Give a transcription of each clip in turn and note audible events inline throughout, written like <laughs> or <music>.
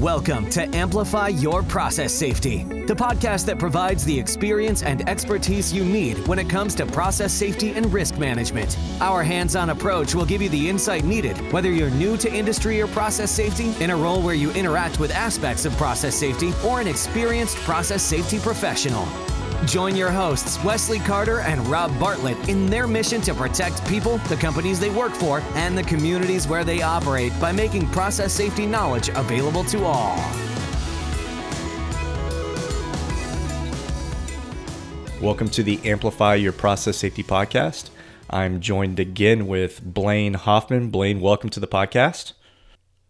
Welcome to Amplify Your Process Safety, the podcast that provides the experience and expertise you need when it comes to process safety and risk management. Our hands on approach will give you the insight needed, whether you're new to industry or process safety, in a role where you interact with aspects of process safety, or an experienced process safety professional. Join your hosts, Wesley Carter and Rob Bartlett, in their mission to protect people, the companies they work for, and the communities where they operate by making process safety knowledge available to all. Welcome to the Amplify Your Process Safety podcast. I'm joined again with Blaine Hoffman. Blaine, welcome to the podcast.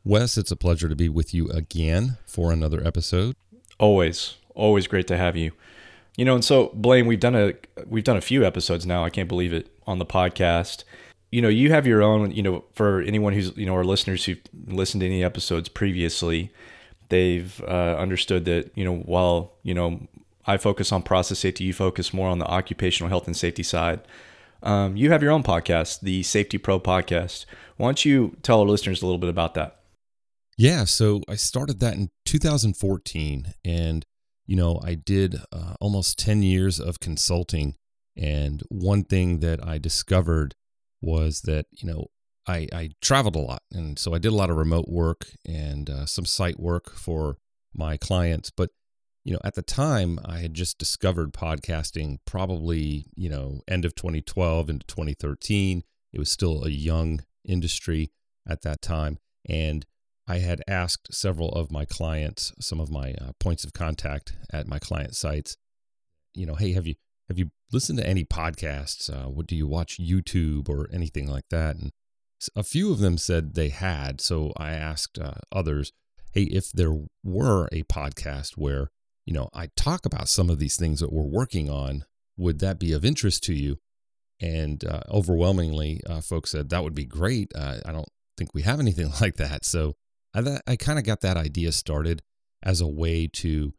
Wes, it's a pleasure to be with you again for another episode. Always, always great to have you. You know, and so Blaine, we've done a we've done a few episodes now. I can't believe it on the podcast. You know, you have your own. You know, for anyone who's you know our listeners who've listened to any episodes previously, they've uh, understood that you know while you know I focus on process safety, you focus more on the occupational health and safety side. Um, you have your own podcast, the Safety Pro Podcast. Why don't you tell our listeners a little bit about that? Yeah, so I started that in 2014, and you know, I did uh, almost 10 years of consulting. And one thing that I discovered was that, you know, I, I traveled a lot. And so I did a lot of remote work and uh, some site work for my clients. But, you know, at the time, I had just discovered podcasting probably, you know, end of 2012 into 2013. It was still a young industry at that time. And I had asked several of my clients, some of my uh, points of contact at my client sites, you know, hey, have you have you listened to any podcasts? Uh, what do you watch YouTube or anything like that? And a few of them said they had. So I asked uh, others, hey, if there were a podcast where you know I talk about some of these things that we're working on, would that be of interest to you? And uh, overwhelmingly, uh, folks said that would be great. Uh, I don't think we have anything <laughs> like that. So I, I kind of got that idea started as a way to,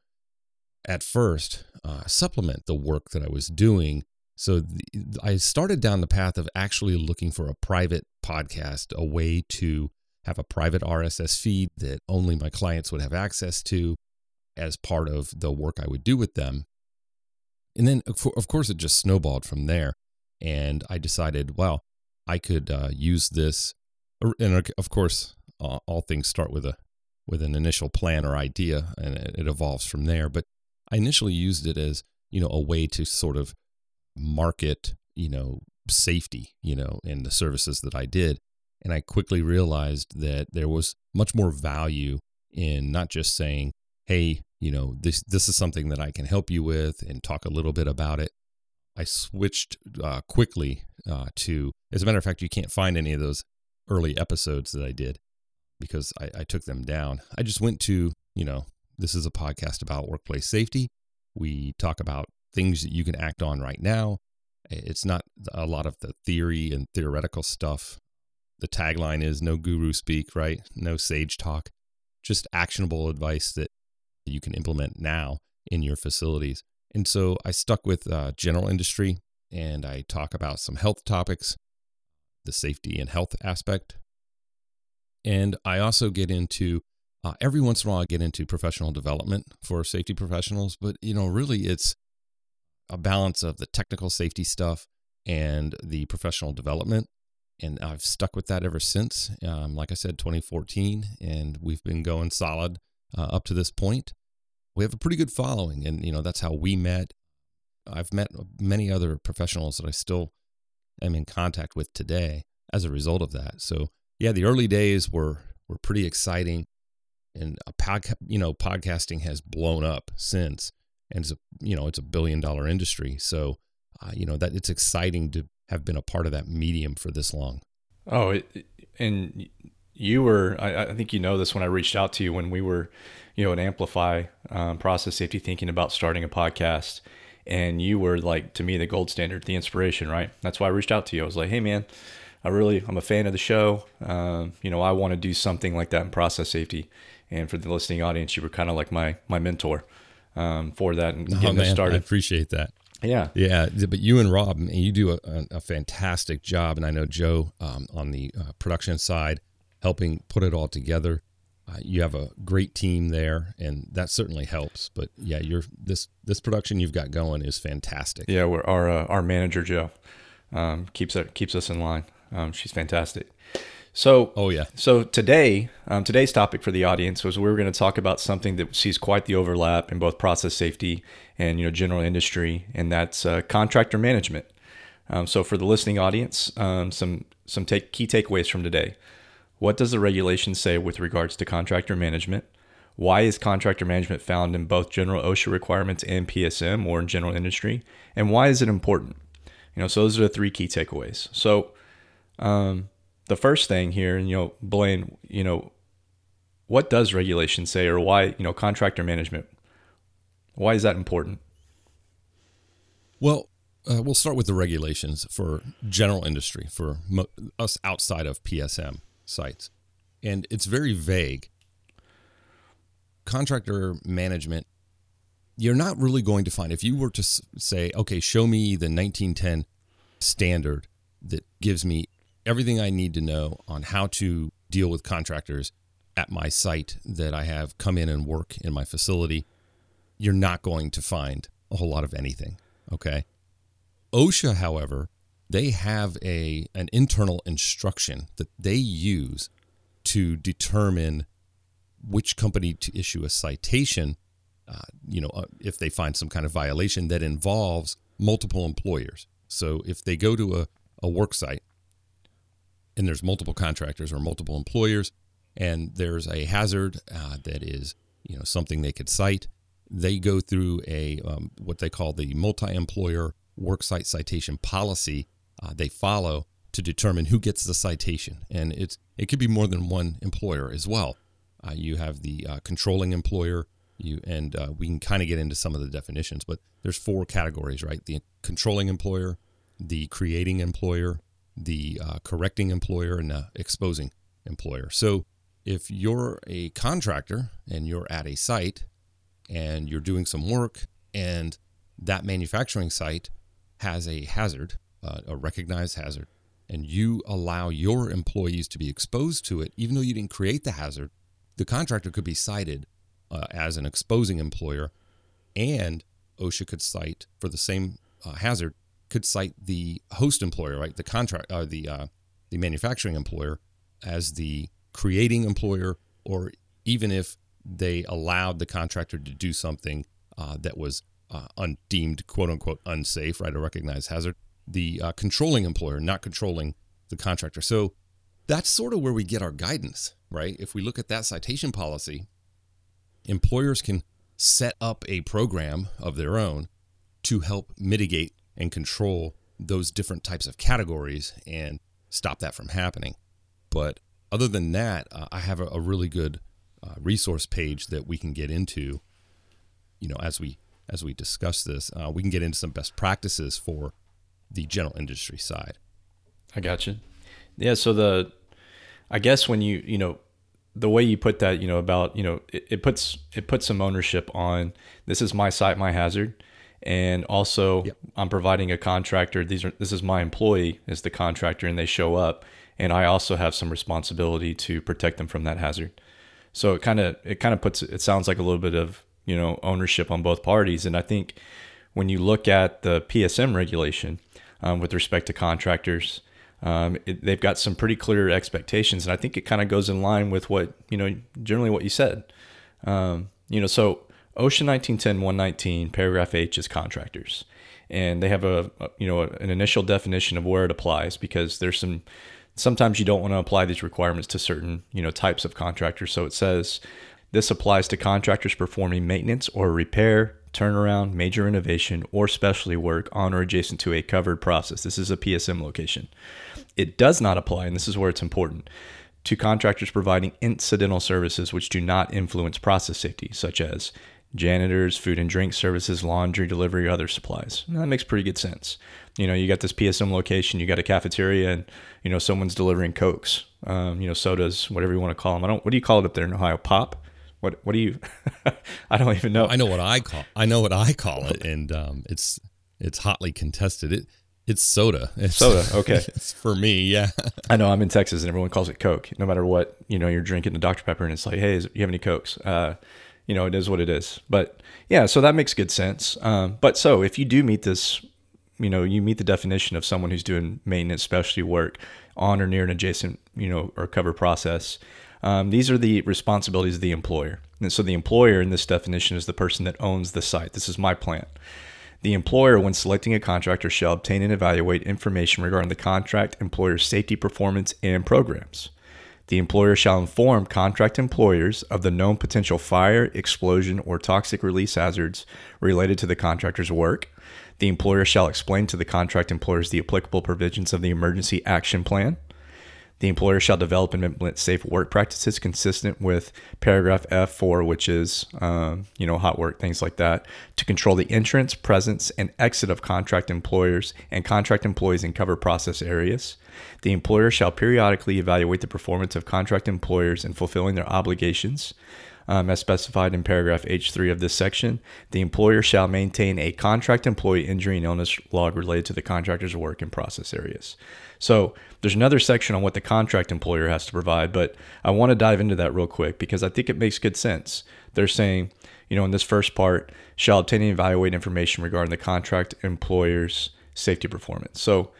at first, uh, supplement the work that I was doing. So the, I started down the path of actually looking for a private podcast, a way to have a private RSS feed that only my clients would have access to as part of the work I would do with them. And then, of course, it just snowballed from there. And I decided, well, I could uh, use this. And of course, all, all things start with a with an initial plan or idea, and it, it evolves from there. But I initially used it as you know a way to sort of market you know safety you know in the services that I did, and I quickly realized that there was much more value in not just saying, "Hey, you know this this is something that I can help you with," and talk a little bit about it. I switched uh, quickly uh, to, as a matter of fact, you can't find any of those early episodes that I did because I, I took them down. I just went to, you know, this is a podcast about workplace safety. We talk about things that you can act on right now. It's not a lot of the theory and theoretical stuff. The tagline is no guru speak, right? No sage talk, just actionable advice that you can implement now in your facilities. And so I stuck with uh, general industry and I talk about some health topics, the safety and health aspect and I also get into uh, every once in a while I get into professional development for safety professionals, but you know, really it's a balance of the technical safety stuff and the professional development. And I've stuck with that ever since. Um, like I said, 2014, and we've been going solid uh, up to this point. We have a pretty good following, and you know that's how we met. I've met many other professionals that I still am in contact with today as a result of that. So yeah, the early days were were pretty exciting, and a pod, you know, podcasting has blown up since, and it's a you know it's a billion dollar industry. So, uh, you know that it's exciting to have been a part of that medium for this long. Oh, it, and you were I, I, think you know this when I reached out to you when we were, you know, at Amplify um, Process Safety thinking about starting a podcast, and you were like to me the gold standard, the inspiration, right? That's why I reached out to you. I was like, hey man I really I'm a fan of the show. Um, you know, I want to do something like that in process safety. And for the listening audience, you were kind of like my my mentor um, for that and oh, getting man, started. I appreciate that. Yeah, yeah. But you and Rob, you do a, a fantastic job, and I know Joe um, on the uh, production side helping put it all together. uh, you have a great team there, and that certainly helps. But yeah, you're this this production you've got going is fantastic. Yeah, we're, our uh, our manager Joe um, keeps it keeps us in line. Um, she's fantastic. So, oh yeah. So today, um, today's topic for the audience was we were going to talk about something that sees quite the overlap in both process safety and you know general industry, and that's uh, contractor management. Um, so for the listening audience, um, some some take, key takeaways from today. What does the regulation say with regards to contractor management? Why is contractor management found in both general OSHA requirements and PSM or in general industry? And why is it important? You know, so those are the three key takeaways. So, um, the first thing here, and you know, Blaine, you know, what does regulation say, or why, you know, contractor management? Why is that important? Well, uh, we'll start with the regulations for general industry for mo- us outside of PSM sites, and it's very vague. Contractor management, you're not really going to find if you were to say, okay, show me the 1910 standard that gives me everything I need to know on how to deal with contractors at my site that I have come in and work in my facility, you're not going to find a whole lot of anything. Okay. OSHA, however, they have a an internal instruction that they use to determine which company to issue a citation. Uh, you know, uh, if they find some kind of violation that involves multiple employers. So if they go to a, a work site and there's multiple contractors or multiple employers, and there's a hazard uh, that is you know something they could cite, they go through a um, what they call the multi-employer worksite citation policy uh, they follow to determine who gets the citation, and it's it could be more than one employer as well. Uh, you have the uh, controlling employer, you and uh, we can kind of get into some of the definitions, but there's four categories, right? The controlling employer, the creating employer, the uh, correcting employer, and the exposing employer. So if you're a contractor and you're at a site and you're doing some work and that manufacturing site has a hazard, uh, a recognized hazard, and you allow your employees to be exposed to it, even though you didn't create the hazard, the contractor could be cited uh, as an exposing employer, and OSHA could cite for the same uh, hazard could cite the host employer, right, the contract, or the uh, the manufacturing employer as the creating employer, or even if they allowed the contractor to do something uh, that was uh, undeemed quote unquote unsafe, right? A recognized hazard. The uh, controlling employer, not controlling the contractor. So that's sort of where we get our guidance, right? If we look at that citation policy, employers can set up a program of their own to help mitigate and control those different types of categories and stop that from happening. But other than that, uh, I have a, a really good uh, resource page that we can get into. You know, as we as we discuss this, uh, we can get into some best practices for the general industry side. I got you. Yeah. So the, I guess when you you know, the way you put that, you know, about you know, it, it puts it puts some ownership on this is my site, my hazard, and also yep. I'm providing a contractor. These are this is my employee is the contractor, and they show up, and I also have some responsibility to protect them from that hazard. So it kind of it kind of puts it sounds like a little bit of you know ownership on both parties. And I think when you look at the PSM regulation um, with respect to contractors, um, it, they've got some pretty clear expectations, and I think it kind of goes in line with what you know generally what you said. Um, you know, so OSHA 1910 119 paragraph H is contractors, and they have a, a you know an initial definition of where it applies because there's some sometimes you don't want to apply these requirements to certain you know types of contractors. So it says this applies to contractors performing maintenance or repair, turnaround, major renovation, or specialty work on or adjacent to a covered process. This is a PSM location. It does not apply, and this is where it's important, to contractors providing incidental services which do not influence process safety, such as janitors, food and drink services, laundry, delivery, other supplies. Now, that makes pretty good sense. You know, you got this PSM location, you got a cafeteria, and you know someone's delivering cokes, um, you know, sodas, whatever you want to call them. I don't. What do you call it up there in Ohio? Pop. What What do you? <laughs> I don't even know. I know what I call. I know what I call it, and um, it's it's hotly contested. It It's soda. It's, Soda, <laughs> okay. it's for me, yeah. <laughs> I know I'm in Texas and everyone calls it Coke. No matter what, you know, you're drinking the Dr. Pepper and it's like, hey, is, you have any Cokes? Uh, you know, it is what it is. But yeah, so that makes good sense. Um, but so if you do meet this, you know, you meet the definition of someone who's doing maintenance specialty work on or near an adjacent, you know, or cover process. Um, these are the responsibilities of the employer. And so the employer in this definition is the person that owns the site. This is my plant. The employer, when selecting a contractor, shall obtain and evaluate information regarding the contract employer's safety performance and programs. The employer shall inform contract employers of the known potential fire, explosion, or toxic release hazards related to the contractor's work. The employer shall explain to the contract employers the applicable provisions of the emergency action plan. The employer shall develop and implement safe work practices consistent with paragraph F4, which is, um, you know, hot work, things like that, to control the entrance, presence, and exit of contract employers and contract employees in cover process areas. The employer shall periodically evaluate the performance of contract employers in fulfilling their obligations. Um, as specified in paragraph H3 of this section, the employer shall maintain a contract employee injury and illness log related to the contractor's work and process areas. So there's another section on what the contract employer has to provide, but I want to dive into that real quick because I think it makes good sense. They're saying, you know, in this first part, shall obtain and evaluate information regarding the contract employer's safety performance. So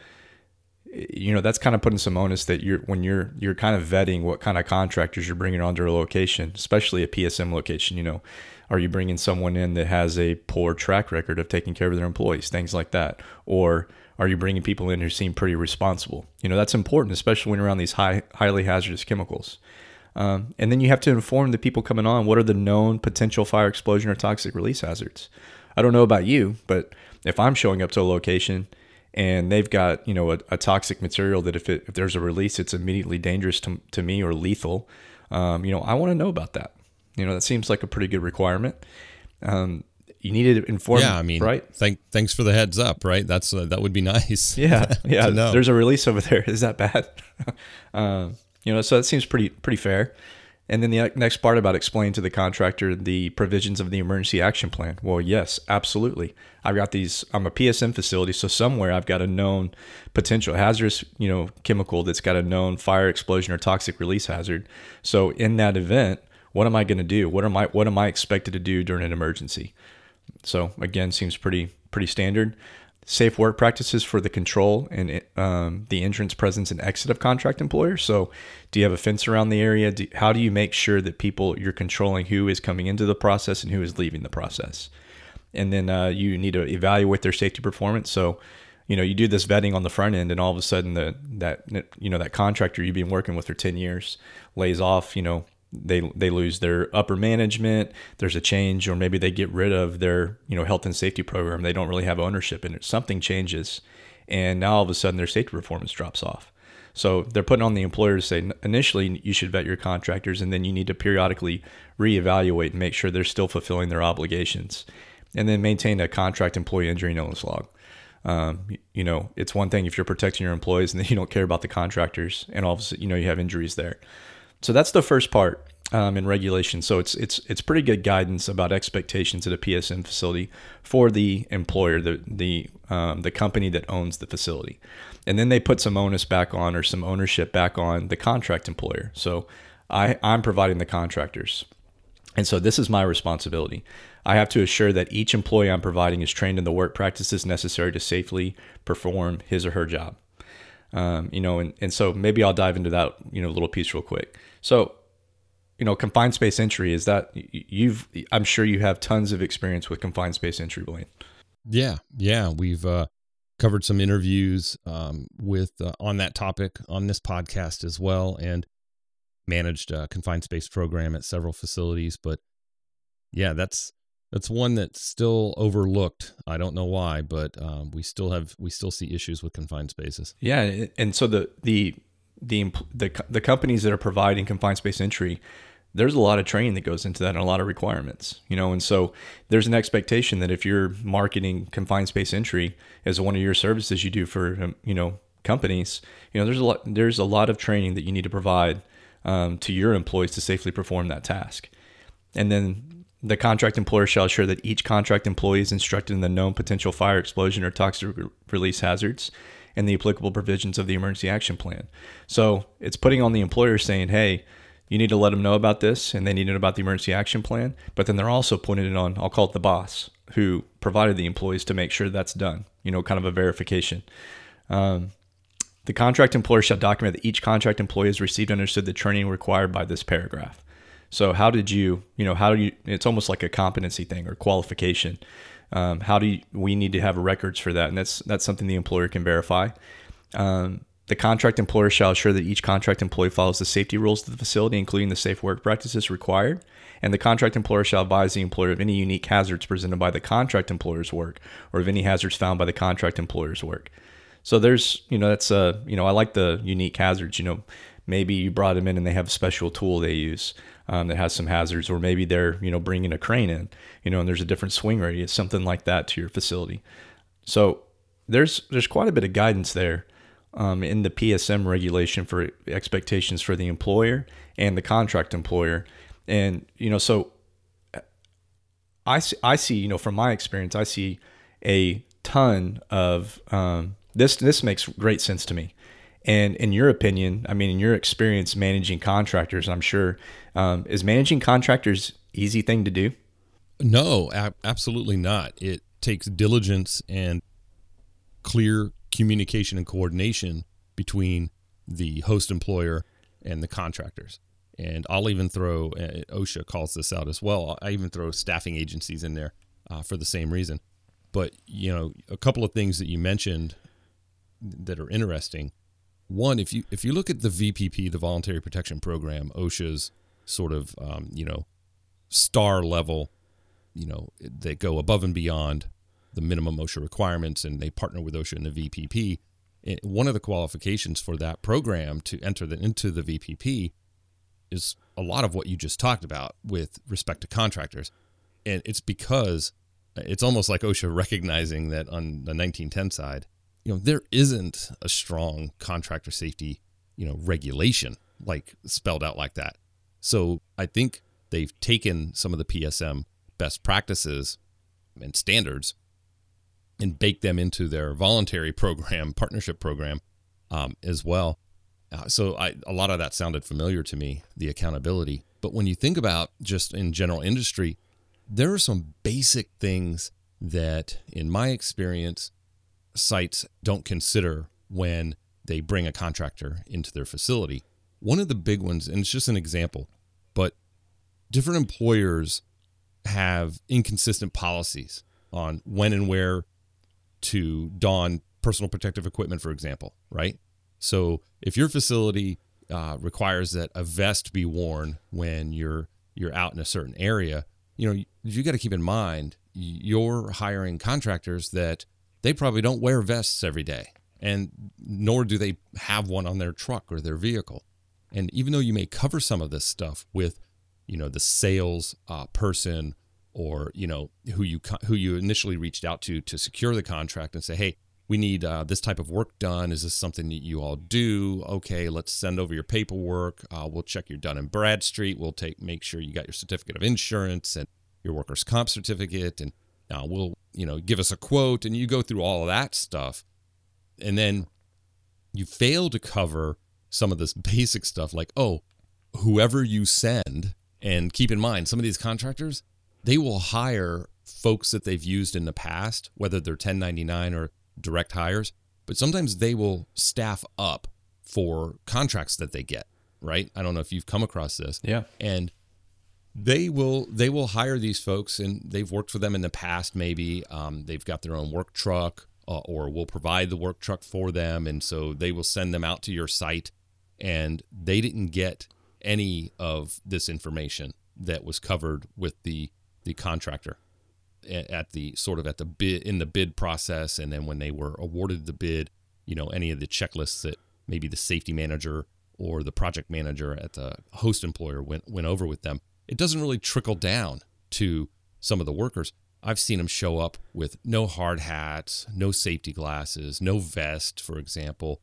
you know that's kind of putting some onus that you're when you're you're kind of vetting what kind of contractors you're bringing onto a location especially a psm location you know are you bringing someone in that has a poor track record of taking care of their employees things like that or are you bringing people in who seem pretty responsible you know that's important especially when you're around these high highly hazardous chemicals um, and then you have to inform the people coming on what are the known potential fire explosion or toxic release hazards i don't know about you but if i'm showing up to a location and they've got you know a, a toxic material that if it, if there's a release, it's immediately dangerous to, to me or lethal. Um, you know, I want to know about that. You know, that seems like a pretty good requirement. Um, you need to inform. Yeah, I mean, right? Thank, thanks for the heads up. Right, that's uh, that would be <laughs> nice. Yeah, yeah. <laughs> There's a release over there. <laughs> Is that bad? um, you know, so that seems pretty pretty fair. And then the next part about explaining to the contractor the provisions of the emergency action plan. Well, yes, absolutely. I've got these, I'm a PSM facility, so somewhere I've got a known potential hazardous, you know, chemical that's got a known fire explosion or toxic release hazard. So in that event, what am I going to do? What am I what am I expected to do during an emergency? So again, seems pretty pretty standard safe work practices for the control and um, the entrance, presence, and exit of contract employers. So, do you have a fence around the area? Do, how do you make sure that people you're controlling who is coming into the process and who is leaving the process? And then uh, you need to evaluate their safety performance. So, you know, you do this vetting on the front end, and all of a sudden, the that you know that contractor you've been working with for ten years lays off. You know, they they lose their upper management there's a change or maybe they get rid of their you know health and safety program. They don't really have ownership in it something changes. And now all of a sudden their safety performance drops off. So they're putting on the employer to say initially you should vet your contractors and then you need to periodically reevaluate and make sure they're still fulfilling their obligations. And then maintain a contract employee injury and illness log. Um, you know it's one thing if you're protecting your employees and then you don't care about the contractors and all of a sudden you know you have injuries there so that's the first part um, in regulation. So it's it's it's pretty good guidance about expectations at a PSM facility for the employer, the the um, the company that owns the facility, and then they put some onus back on or some ownership back on the contract employer. So I I'm providing the contractors, and so this is my responsibility. I have to assure that each employee I'm providing is trained in the work practices necessary to safely perform his or her job. Um, you know, and, and so maybe I'll dive into that, you know, little piece real quick. So, you know, confined space entry is that you've, I'm sure you have tons of experience with confined space entry, Blaine. Yeah. Yeah. We've, uh, covered some interviews, um, with, uh, on that topic on this podcast as well. And managed a confined space program at several facilities, but yeah, that's, that's one that's still overlooked. I don't know why, but um, we still have we still see issues with confined spaces. Yeah, and so the the the the the companies that are providing confined space entry, there's a lot of training that goes into that and a lot of requirements, you know, and so there's an expectation that if you're marketing confined space entry as one of your services you do for um, you know companies, you know, there's a lot there's a lot of training that you need to provide um, to your employees to safely perform that task, and then the contract employer shall assure that each contract employee is instructed in the known potential fire, explosion, or toxic re- release hazards and the applicable provisions of the emergency action plan. So it's putting on the employer saying, hey, you need to let them know about this and they need to know about the emergency action plan. But then they're also putting it on, I'll call it the boss who provided the employees to make sure that's done, you know, kind of a verification. Um, the contract employer shall document that each contract employee has received and understood the training required by this paragraph. So how did you, you know, how do you? It's almost like a competency thing or qualification. Um, how do you, we need to have records for that? And that's that's something the employer can verify. Um, the contract employer shall assure that each contract employee follows the safety rules of the facility, including the safe work practices required. And the contract employer shall advise the employer of any unique hazards presented by the contract employer's work or of any hazards found by the contract employer's work. So there's, you know, that's, uh, you know, I like the unique hazards. You know, maybe you brought them in and they have a special tool they use um, that has some hazards, or maybe they're you know bringing a crane in, you know, and there's a different swing radius, something like that to your facility. So there's there's quite a bit of guidance there um, in the PSM regulation for expectations for the employer and the contract employer, and you know so. I see, I see, you know, from my experience, I see a ton of um, this. This makes great sense to me. And in your opinion, I mean, in your experience managing contractors, I'm sure, um, is managing contractors easy thing to do? No, ab- absolutely not. It takes diligence and clear communication and coordination between the host employer and the contractors. And I'll even throw, uh, OSHA calls this out as well. I even throw staffing agencies in there uh, for the same reason. But, you know, a couple of things that you mentioned that are interesting one, if you if you look at the VPP, the Voluntary Protection Program, OSHA's sort of um, you know star level, you know they go above and beyond the minimum OSHA requirements, and they partner with OSHA in the VPP. And one of the qualifications for that program to enter the, into the VPP is a lot of what you just talked about with respect to contractors, and it's because it's almost like OSHA recognizing that on the 1910 side you know there isn't a strong contractor safety you know regulation like spelled out like that. So i think they've taken some of the psm best practices and standards and baked them into their voluntary program <laughs> partnership program um, as well. Uh, so I, a lot of that sounded familiar to me the accountability. But when you think about just in general industry there are some basic things that in my experience sites don't consider when they bring a contractor into their facility. One of the big ones, and it's just an example, but different employers have inconsistent policies on when and where to don personal protective equipment, for example, right? So if your facility uh, requires that a vest be worn when you're you're out in a certain area, you know you, you got to keep in mind you're hiring contractors that they probably don't wear vests every day, and nor do they have one on their truck or their vehicle. And even though you may cover some of this stuff with, you know, the sales uh, person or you know who you who you initially reached out to to secure the contract and say, hey, we need uh, this type of work done. Is this something that you all do? Okay, let's send over your paperwork. Uh, we'll check your Dun and Bradstreet. We'll take make sure you got your certificate of insurance and your workers' comp certificate, and now we'll you know, give us a quote and you go through all of that stuff. And then you fail to cover some of this <laughs> basic stuff like, oh, whoever you send, and keep in mind, some of these contractors, they will hire folks that they've used in the past, whether they're 1099 or direct hires, but sometimes they will staff up for contracts that they get, right? I don't know if you've come across this. Yeah. And they will they will hire these folks and they've worked for them in the past maybe. Um, they've got their own work truck uh, or will provide the work truck for them and so they will send them out to your site. And they didn't get any of this information that was covered with the the contractor at the sort of at the bid in the bid process. And then when they were awarded the bid you know any of the checklists that maybe the safety manager or the project manager at the host employer went went over with them it doesn't really trickle down to some of the workers. I've seen them show up with no hard hats, no safety glasses, no vest, for example.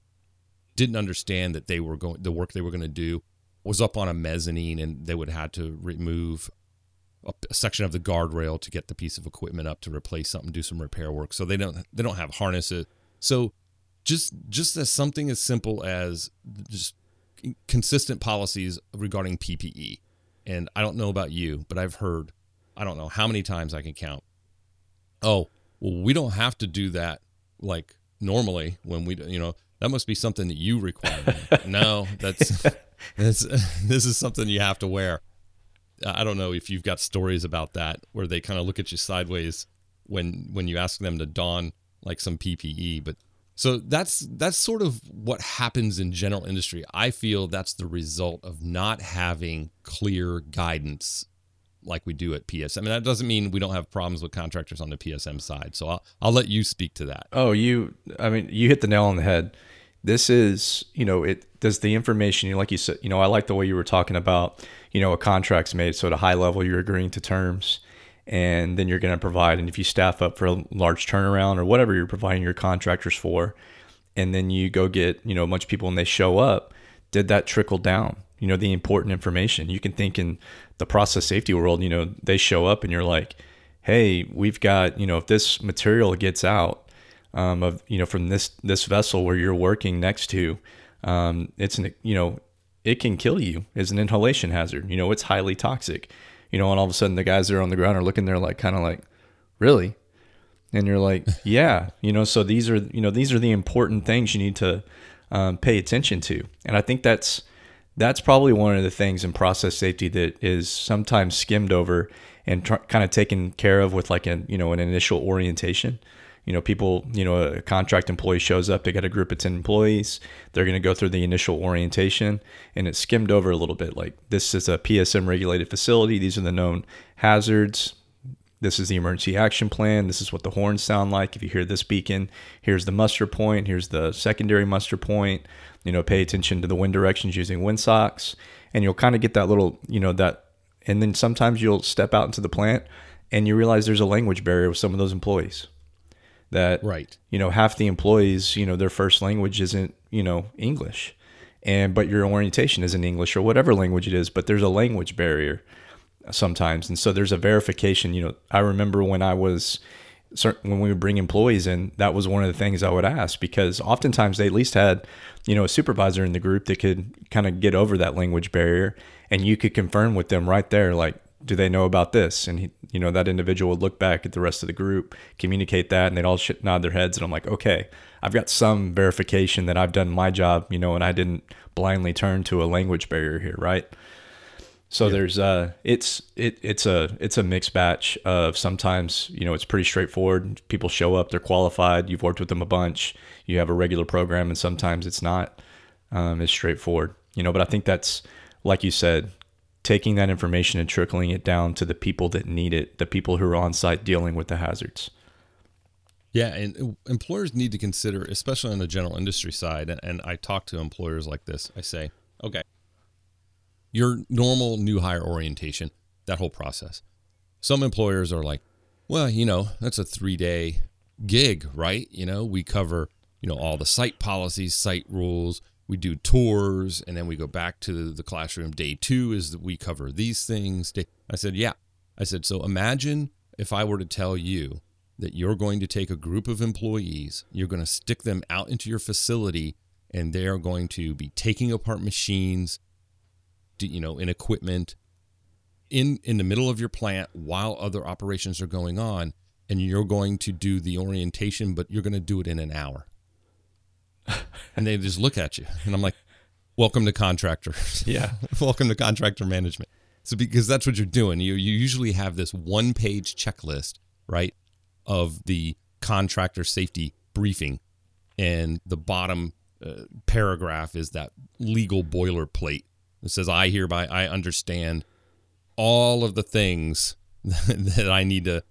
Didn't understand that they were going the work they were going to do was up on a mezzanine and they would have to remove a, a section of the guardrail to get the piece of equipment up to replace something, do some repair work. So they don't they don't have harnesses. So just just as something as simple as just consistent policies regarding PPE. And I don't know about you, but I've heard I don't know how many times I can count. Oh, well, we don't have to do that like normally when we you know that must be something that you require. <laughs> no, that's <laughs> that's <laughs> this is something you have to wear. I don't know if you've got stories about that where they kind of look at you sideways when when you ask them to don like some PPE, but so that's that's sort of what happens in general industry. I feel that's the result of not having clear guidance like we do at PSM. I mean, that doesn't mean we don't have problems with contractors on the PSM side. So I'll, I'll let you speak to that. Oh, you, I mean, you hit the nail on the head. This is, you know, it does the information, like you said, you know, I like the way you were talking about, you know, a contract's made. So at a high level, you're agreeing to terms and then you're going to provide. And if you staff up for a large turnaround or whatever you're providing your contractors for, and then you go get, you know, a bunch of people and they show up, did that trickle down? You know, the important information. You can think in the process safety world, you know, they show up and you're like, hey, we've got, you know, if this material gets out um, of, you know, from this this vessel where you're working next to, um, it's an, you know, it can kill you as an inhalation hazard. You know, it's highly toxic. You know, and all of a sudden the guys that are on the ground are looking there like kind of like, really? And you're like, <laughs> yeah, you know, so these are, you know, these are the important things you need to um, pay attention to. And I think that's that's probably one of the things in process safety that is sometimes skimmed over and tr- kind of taken care of with like an you know an initial orientation you know people you know a contract employee shows up they got a group of 10 employees they're going to go through the initial orientation and it's skimmed over a little bit like this is a psm regulated facility these are the known hazards this is the emergency action plan this is what the horns sound like if you hear this beacon here's the muster point here's the secondary muster point you know, pay attention to the wind directions using wind socks, and you'll kind of get that little, you know, that. And then sometimes you'll step out into the plant and you realize there's a language barrier with some of those employees. That right, you know, half the employees, you know, their first language isn't, you know, English, and but your orientation is in English or whatever language it is, but there's a language barrier sometimes, and so there's a verification. You know, I remember when I was when we would bring employees in, that was one of the things I would ask because oftentimes they at least had, you know, a supervisor in the group that could kind of get over that language barrier and you could confirm with them right there, like, do they know about this? And, he, you know, that individual would look back at the rest of the group, communicate that, and they'd all nod their heads. And I'm like, okay, I've got some verification that I've done my job, you know, and I didn't blindly turn to a language barrier here, right? So there's uh it's it it's a it's a mixed batch of sometimes, you know, it's pretty straightforward. People show up, they're qualified, you've worked with them a bunch, you have a regular program and sometimes it's not um as straightforward. You know, but I think that's like you said, taking that information and trickling it down to the people that need it, the people who are on site dealing with the hazards. Yeah, and employers need to consider, especially on the general industry side, and I talk to employers like this. I say, okay, your normal new hire orientation, that whole process. Some employers are like, well, you know, that's a three day gig, right? You know, we cover, you know, all the site policies, site rules, we do tours, and then we go back to the classroom. Day two is that we cover these things. I said, yeah. I said, so imagine if I were to tell you that you're going to take a group of employees, you're going to stick them out into your facility, and they are going to be taking apart machines, you know, in equipment in in the middle of your plant while other operations are going on and you're going to do the orientation but you're going to do it in an hour <laughs> and they just look at you. And i'm like welcome to contractors <laughs> yeah. Welcome to contractor management. So because that's what you're doing you you usually have this one page checklist right of the contractor safety briefing. And the bottom uh, paragraph is that legal boilerplate it says, I hereby, I understand all of the things <laughs> that I need to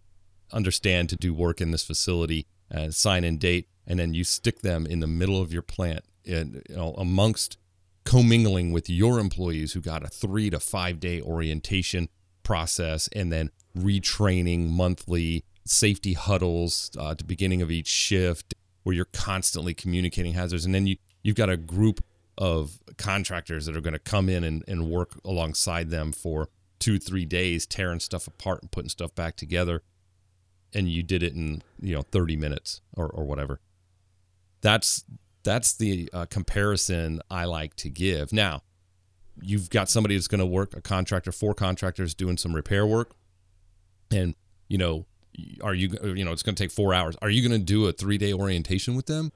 understand to do work in this facility, uh, sign and date, and then you stick them in the middle of your plant, and you know, amongst commingling with your employees who got a three to five day orientation process, and then retraining monthly safety huddles uh, at the beginning of each shift, where you're constantly communicating hazards, and then you you've got a group of contractors that are going to come in and, and work alongside them for two three days tearing stuff apart and putting stuff back together, and you did it in you know 30 minutes or or whatever. That's that's the uh, comparison I like to give. Now, you've got somebody that's going to work a contractor, four contractors doing some repair work, and you know, are you you know it's going to take four hours? Are you going to do a three day orientation with them?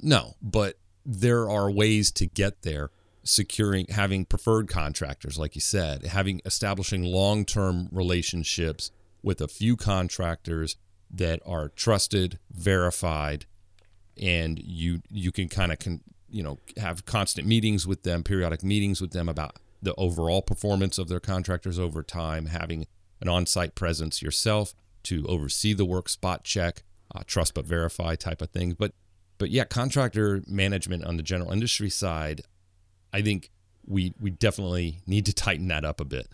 No, but there are ways to get there. Securing, having preferred contractors, like you said, having establishing long term relationships with a few contractors that are trusted, verified, and you you can kind of con, you know have constant meetings with them, periodic meetings with them about the overall performance of their contractors over time, having an on-site presence yourself to oversee the work, spot check, uh, trust but verify type of thing. But but yeah, contractor management on the general industry side, I think we we definitely need to tighten that up a bit.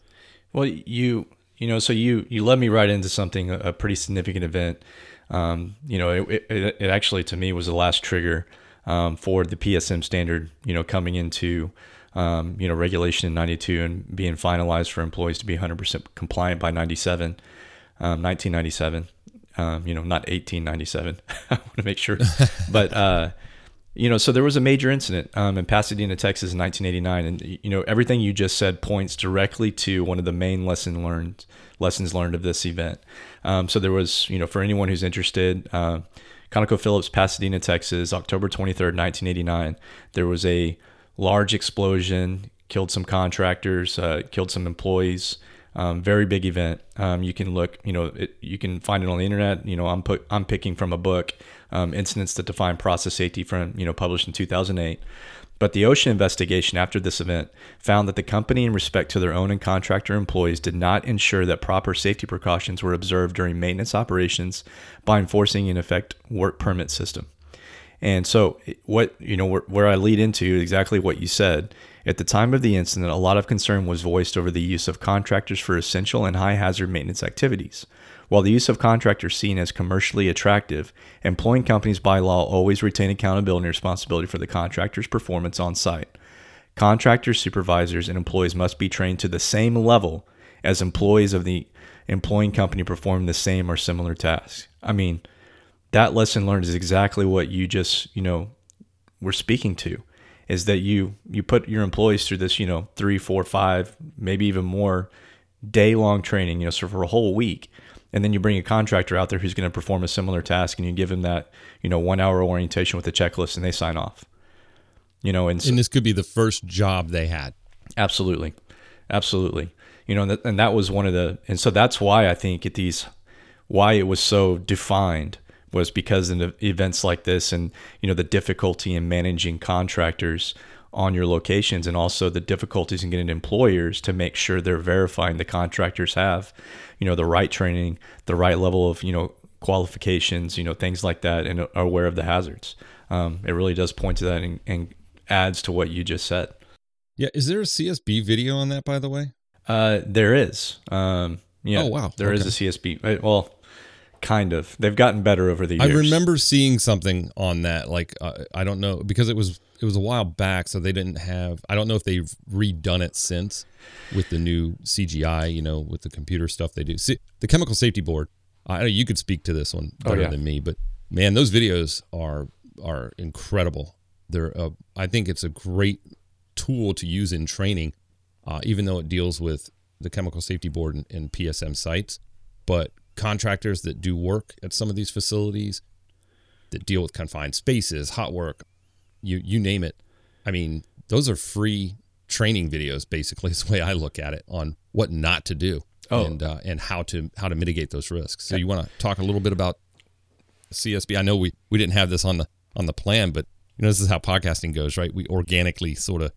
Well, you you know, so you you led me right into something a pretty significant event um, you know, it, it, it, actually to me was the last trigger um, for the PSM standard, you know, coming into, um, you know, regulation in 92 and being finalized for employees to be 100% compliant by 97, 1997, um, um, you know, not 1897. <laughs> I want to make sure. <laughs> but, uh, you know, so there was a major incident um, in Pasadena, Texas in 1989. And, you know, everything you just said points directly to one of the main lesson learned lessons learned of this event. Um, so there was, you know, for anyone who's interested, uh, ConocoPhillips, Pasadena, Texas, October 23rd, 1989, there was a large explosion, killed some contractors, uh, killed some employees. Um, very big event. Um, you can look, you know, it, you can find it on the internet. You know, I'm put, I'm picking from a book, um, "Incidents That Define Process Safety," from you know, published in 2008. But the OSHA investigation after this event found that the company, in respect to their own and contractor employees, did not ensure that proper safety precautions were observed during maintenance operations by enforcing, an effect, work permit system. And so, what you know, where, where I lead into exactly what you said. At the time of the incident, a lot of concern was voiced over the use of contractors for essential and high hazard maintenance activities. While the use of contractors seen as commercially attractive, employing companies by law always retain accountability and responsibility for the contractor's performance on site. Contractors, supervisors, and employees must be trained to the same level as employees of the employing company perform the same or similar tasks. I mean, that lesson learned is exactly what you just, you know, were speaking to is that you you put your employees through this, you know, three, four, five, maybe even more day long training, you know, so for a whole week and then you bring a contractor out there who's going to perform a similar task and you give them that you know one hour orientation with a checklist and they sign off. You know and, so, and this could be the first job they had. Absolutely. Absolutely. You know and, th- and that was one of the and so that's why i think at these why it was so defined was because in events like this and you know the difficulty in managing contractors on your locations and also the difficulties in getting employers to make sure they're verifying the contractors have you know the right training the right level of you know qualifications you know things like that and are aware of the hazards. Um, it really does point to that and, and, adds to what you just said. Yeah is there a csb video on that by the way? Uh, there is. Um, yeah oh wow. there okay. is a csb uh, well kind of they've gotten better over the years i remember seeing something on that like uh, i don't know because it was it was a while back, so they didn't have. I don't know if they've redone it since with the new CGI. You know, with the computer stuff they do. See, the Chemical Safety Board. I know you could speak to this one better oh, yeah. than me, but man, those videos are are incredible. They're. Uh, I think it's a great tool to use in training, uh, even though it deals with the Chemical Safety Board and, and PSM sites. But contractors that do work at some of these facilities that deal with confined spaces, hot work, you you name it. I mean, those are free training videos. Basically, <laughs> is the way I look at it on what not to do oh. and uh, and how to how to mitigate those risks. So you want to talk a little bit about CSB? I know we we didn't have this on the on the plan, but you know this is how podcasting goes, right? We organically sort of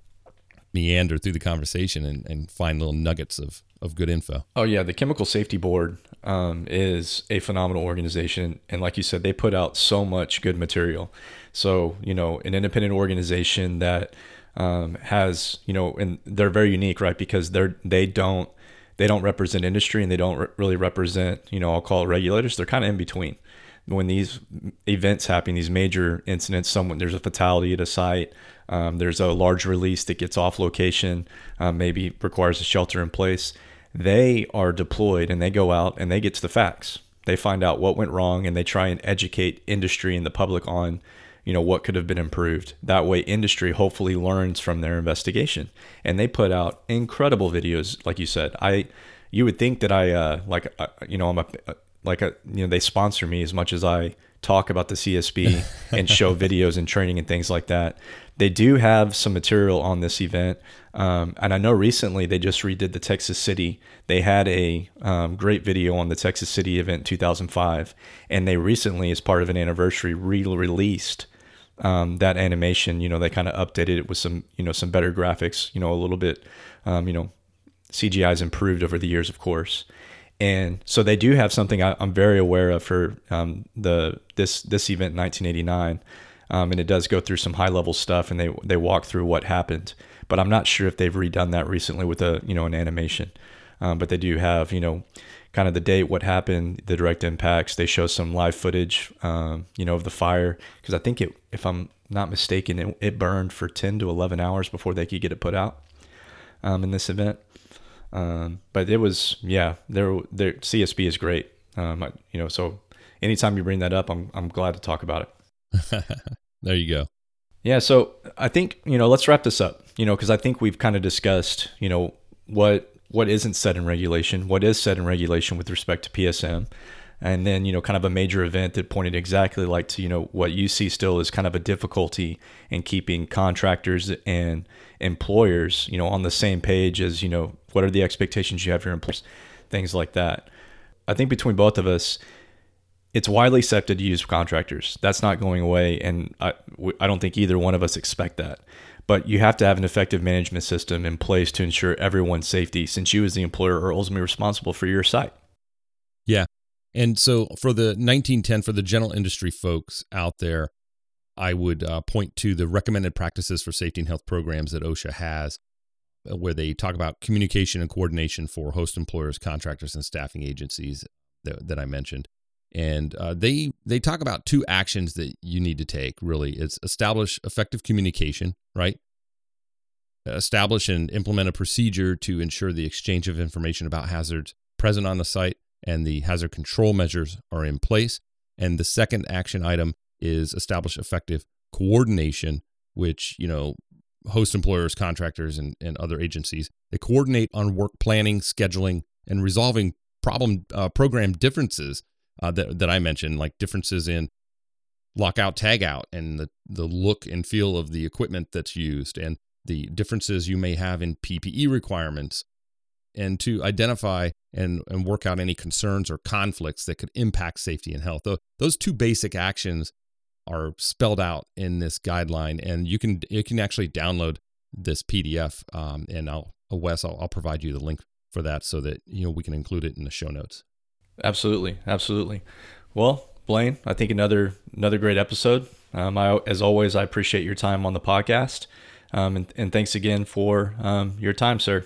meander through the conversation and, and find little nuggets of, of good info. Oh yeah, the Chemical Safety Board um, is a phenomenal organization, and like you said, they put out so much good material. So, you know, an independent organization that um, has, you know, and they're very unique, right? Because they're they don't they don't represent industry and they don't re- really represent, you know, I'll call it regulators. They're kind of in between. When these events happen, these major incidents, someone there's a fatality at a site, um, there's a large release that gets off location, um, maybe requires a shelter in place. They are deployed and they go out and they get to the facts. They find out what went wrong and they try and educate industry and the public on, you know, what could have been improved. That way industry hopefully learns from their investigation. And they put out incredible videos like you said. I you would think that I uh like uh, you know, I'm a like a you know, they sponsor me as much as I talk about the CSB <laughs> and show videos and training and things like that. They do have some material on this event. Um, and I know recently they just redid the Texas City. They had a um, great video on the Texas City event 2005. And they recently, as part of an anniversary, re released um, that animation. You know, they kind of updated it with some, you know, some better graphics, you know, a little bit, um, you know, CGI's improved over the years, of course and so they do have something I, am very aware of for um, the this this event in 1989, um, and it does go through some high level stuff, and they they walk through what happened. But I'm not sure if they've redone that recently with a you know an animation. Um, but they do have you know kind of the date, what happened, the direct impacts. They show some live footage, um, you know, of the fire because I think it, if I'm not mistaken, it, it, burned for 10 to 11 hours before they could get it put out um, in this event. Um, but it was, yeah, their their CSB is great. Um, I, you know, so anytime you bring that up, I'm I'm glad to talk about it. <laughs> there you go. Yeah, so I think you know, let's wrap this up. You know, because I think we've kind of discussed, you know, what what isn't said in regulation, what is said in regulation with respect to PSM, and then you know kind of a major event that pointed exactly like to you know what you see still is kind of a difficulty in keeping contractors and employers you know on the same page as you know what are the expectations you have for your employees things like that. I think between both of us it's widely accepted to use contractors. That's not going away and i, I don't think either one of us expect that. But you have to have an effective management system in place to ensure everyone's safety since you as the employer are ultimately responsible for your site. Yeah and so for the 1910, for the general industry folks out there, I would uh, point to the recommended practices for safety and health programs that OSHA has, uh, where they talk about communication and coordination for host employers, contractors, and staffing agencies that, that I mentioned. And uh, they they talk about two actions that you need to take. Really, it's establish effective communication, right? Establish and implement a procedure to ensure the exchange of information about hazards present on the site and the hazard control measures are in place. And the second action item is establish effective coordination, which, you know, host employers, contractors, and, and other agencies, they coordinate on work planning, scheduling, and resolving problem uh, program differences uh, that, that I mentioned, like differences in lockout, tagout, and the, the look and feel of the equipment that's used, and the differences you may have in PPE requirements and to identify and, and work out any concerns or conflicts that could impact safety and health. Those two basic actions are spelled out in this guideline, and you can you can actually download this PDF. Um, and I'll uh, Wes, I'll, I'll provide you the link for that so that you know we can include it in the show notes. Absolutely, absolutely. Well, Blaine, I think another another great episode. Um, I, as always, I appreciate your time on the podcast, um, and, and thanks again for um, your time, sir.